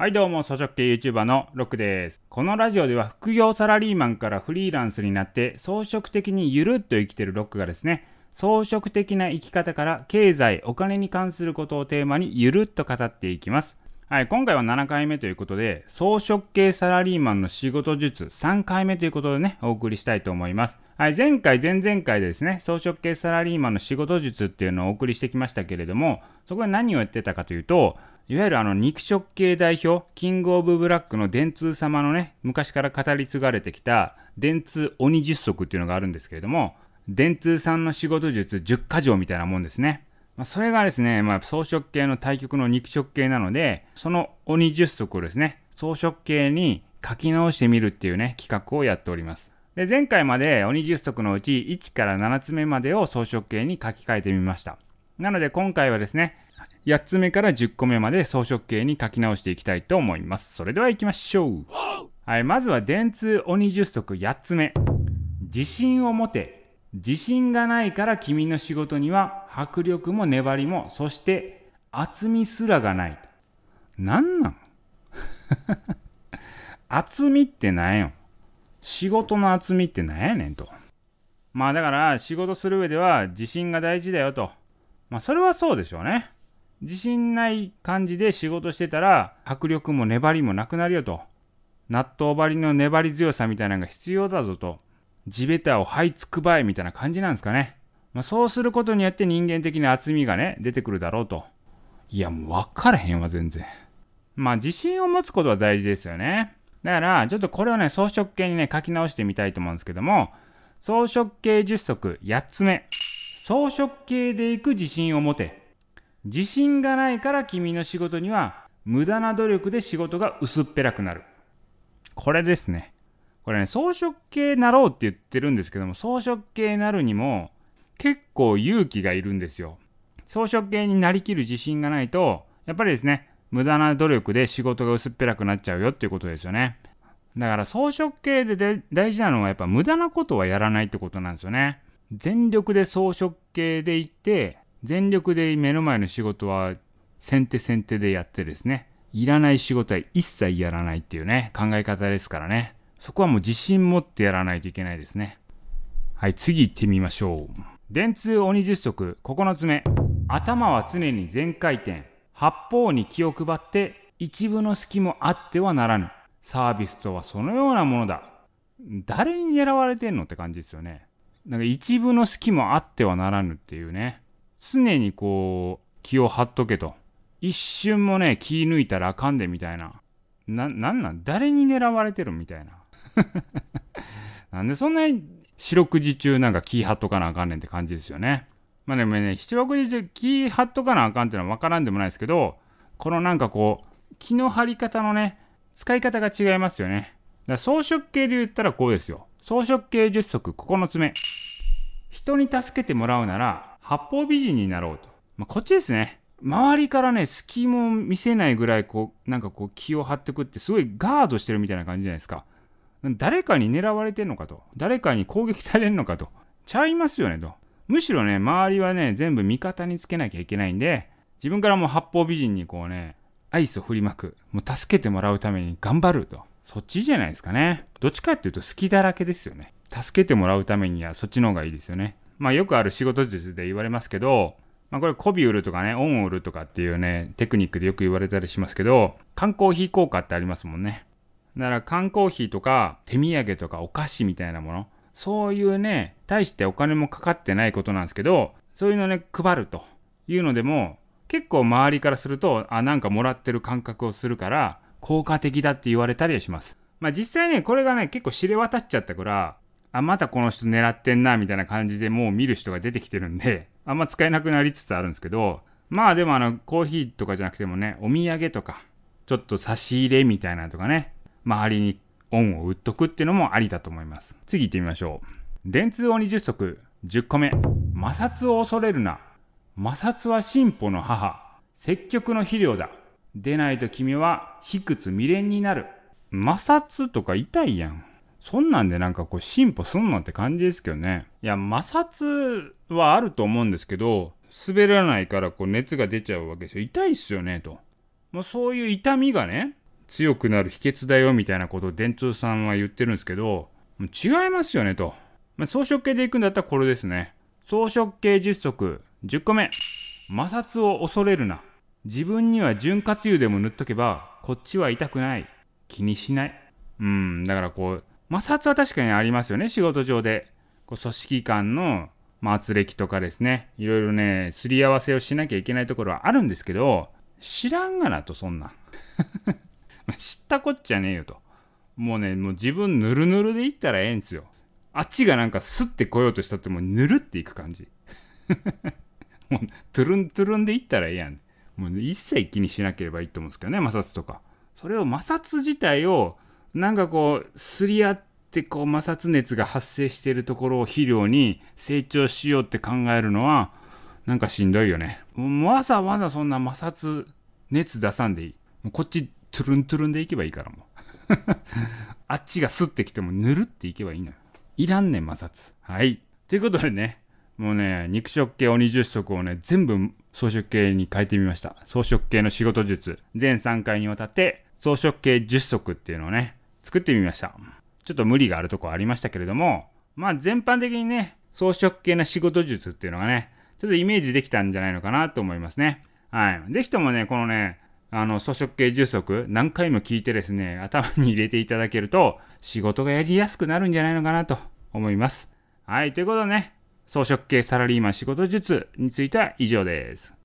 はいどうも、草食系 YouTuber のロックです。このラジオでは副業サラリーマンからフリーランスになって装飾的にゆるっと生きてるロックがですね、装飾的な生き方から経済、お金に関することをテーマにゆるっと語っていきます。はい、今回は7回目ということで、装飾系サラリーマンの仕事術3回目ということでね、お送りしたいと思います。はい、前回、前々回でですね、装飾系サラリーマンの仕事術っていうのをお送りしてきましたけれども、そこで何をやってたかというと、いわゆるあの肉食系代表、キングオブブラックの電通様のね、昔から語り継がれてきた電通鬼十足っていうのがあるんですけれども、電通さんの仕事術10箇条みたいなもんですね。まあ、それがですね、まあ、装飾系の対極の肉食系なので、その鬼十足をですね、装飾系に書き直してみるっていうね、企画をやっております。で、前回まで鬼十足のうち1から7つ目までを装飾系に書き換えてみました。なので今回はですね、8つ目から10個目まで装飾系に書き直していきたいと思います。それでは行きましょう。はい、まずは電通鬼十足8つ目。自信を持て。自信がないから君の仕事には迫力も粘りも、そして厚みすらがない。なんなん？厚みってなんよ？仕事の厚みってなんやねんと。まあだから仕事する上では自信が大事だよと。まあそれはそうでしょうね。自信ない感じで仕事してたら迫力も粘りもなくなるよと。納豆張りの粘り強さみたいなのが必要だぞと。地べたを這いつくばえみたいな感じなんですかね。まあ、そうすることによって人間的な厚みがね、出てくるだろうと。いや、もう分からへんわ、全然。まあ、自信を持つことは大事ですよね。だから、ちょっとこれをね、装飾系にね、書き直してみたいと思うんですけども、装飾系10則8つ目。装飾系でいく自信を持て。自信がないから君の仕事には、無駄な努力で仕事が薄っぺらくなる。これですね。これね、装飾系になろうって言ってるんですけども、装飾系になるにも結構勇気がいるんですよ。装飾系になりきる自信がないと、やっぱりですね、無駄な努力で仕事が薄っぺらくなっちゃうよっていうことですよね。だから装飾系で大事なのはやっぱ無駄なことはやらないってことなんですよね。全力で装飾系で行って、全力で目の前の仕事は先手先手でやってですね、いらない仕事は一切やらないっていうね、考え方ですからね。そこはもう自信持ってやらないといけないですね。はい、次行ってみましょう。電通鬼十足9つ目。頭は常に全回転。八方に気を配って一部の隙もあってはならぬ。サービスとはそのようなものだ。誰に狙われてんのって感じですよね。なんか一部の隙もあってはならぬっていうね。常にこう、気を張っとけと。一瞬もね、気抜いたらあかんでみたいな。な、なんなん？誰に狙われてるみたいな。なんでそんなに四六時中なんか気張っとかなあかんねんって感じですよね。まあでもね、四六時中気張っとかなあかんっていうのは分からんでもないですけど、このなんかこう、気の張り方のね、使い方が違いますよね。だから装飾系で言ったらこうですよ。装飾系10足9つ目。人に助けてもらうなら、八方美人になろうと。まあ、こっちですね。周りからね、隙も見せないぐらい、こう、なんかこう気を張ってくって、すごいガードしてるみたいな感じじゃないですか。誰かに狙われてんのかと。誰かに攻撃されんのかと。ちゃいますよねと。むしろね、周りはね、全部味方につけなきゃいけないんで、自分からもう八方美人にこうね、アイスを振りまく。もう助けてもらうために頑張ると。そっちじゃないですかね。どっちかっていうと好きだらけですよね。助けてもらうためにはそっちの方がいいですよね。まあよくある仕事術で言われますけど、まあこれ媚び売るとかね、恩を売るとかっていうね、テクニックでよく言われたりしますけど、缶コーヒー効果ってありますもんね。だから缶コーヒーとか手土産とかお菓子みたいなもの、そういうね、大してお金もかかってないことなんですけど、そういうのね、配るというのでも、結構周りからすると、あ、なんかもらってる感覚をするから、効果的だって言われたりします。まあ実際ね、これがね、結構知れ渡っちゃったから、あ、またこの人狙ってんな、みたいな感じでもう見る人が出てきてるんで、あんま使えなくなりつつあるんですけど、まあでもあの、コーヒーとかじゃなくてもね、お土産とか、ちょっと差し入れみたいなとかね、周りに恩を売っとくっていうのもありだと思います。次行ってみましょう。電通鬼十足10個目。摩擦を恐れるな。摩擦は進歩の母。積極の肥料だ。でないと君は卑屈未練になる。摩擦とか痛いやん。そんなんでなんかこう進歩すんのって感じですけどね。いや、摩擦はあると思うんですけど、滑らないからこう熱が出ちゃうわけですよ。痛いっすよね、と。もうそういう痛みがね、強くなる秘訣だよみたいなことを電通さんは言ってるんですけど、違いますよねと。まあ、装飾系でいくんだったらこれですね。装飾系10足10個目。摩擦を恐れるな。自分には潤滑油でも塗っとけば、こっちは痛くない。気にしない。うん、だからこう、摩擦は確かにありますよね、仕事上で。こう組織間の、まあ、圧力とかですね、いろいろね、すり合わせをしなきゃいけないところはあるんですけど、知らんがなと、そんな。知ったこっちゃねえよと。もうね、もう自分ぬるぬるでいったらええんすよ。あっちがなんかスッて来ようとしたってもうぬるっていく感じ。もうトゥルントゥルンでいったらええやん。もう一切気にしなければいいと思うんですけどね、摩擦とか。それを摩擦自体をなんかこう、すり合ってこう摩擦熱が発生しているところを肥料に成長しようって考えるのは、なんかしんどいよね。わざわざそんな摩擦熱出さんでいい。もうこっちトゥルントゥルンでいけばいいからもう。あっちがスッてきてもぬるっていけばいいのよ。いらんねん摩擦。はい。ということでね、もうね、肉食系鬼十色をね、全部装飾系に変えてみました。装飾系の仕事術。全3回にわたって装飾系10足っていうのをね、作ってみました。ちょっと無理があるとこありましたけれども、まあ全般的にね、装飾系な仕事術っていうのがね、ちょっとイメージできたんじゃないのかなと思いますね。はい。ぜひともね、このね、あの、装飾系充足、何回も聞いてですね、頭に入れていただけると、仕事がやりやすくなるんじゃないのかなと思います。はい。ということでね、装飾系サラリーマン仕事術については以上です。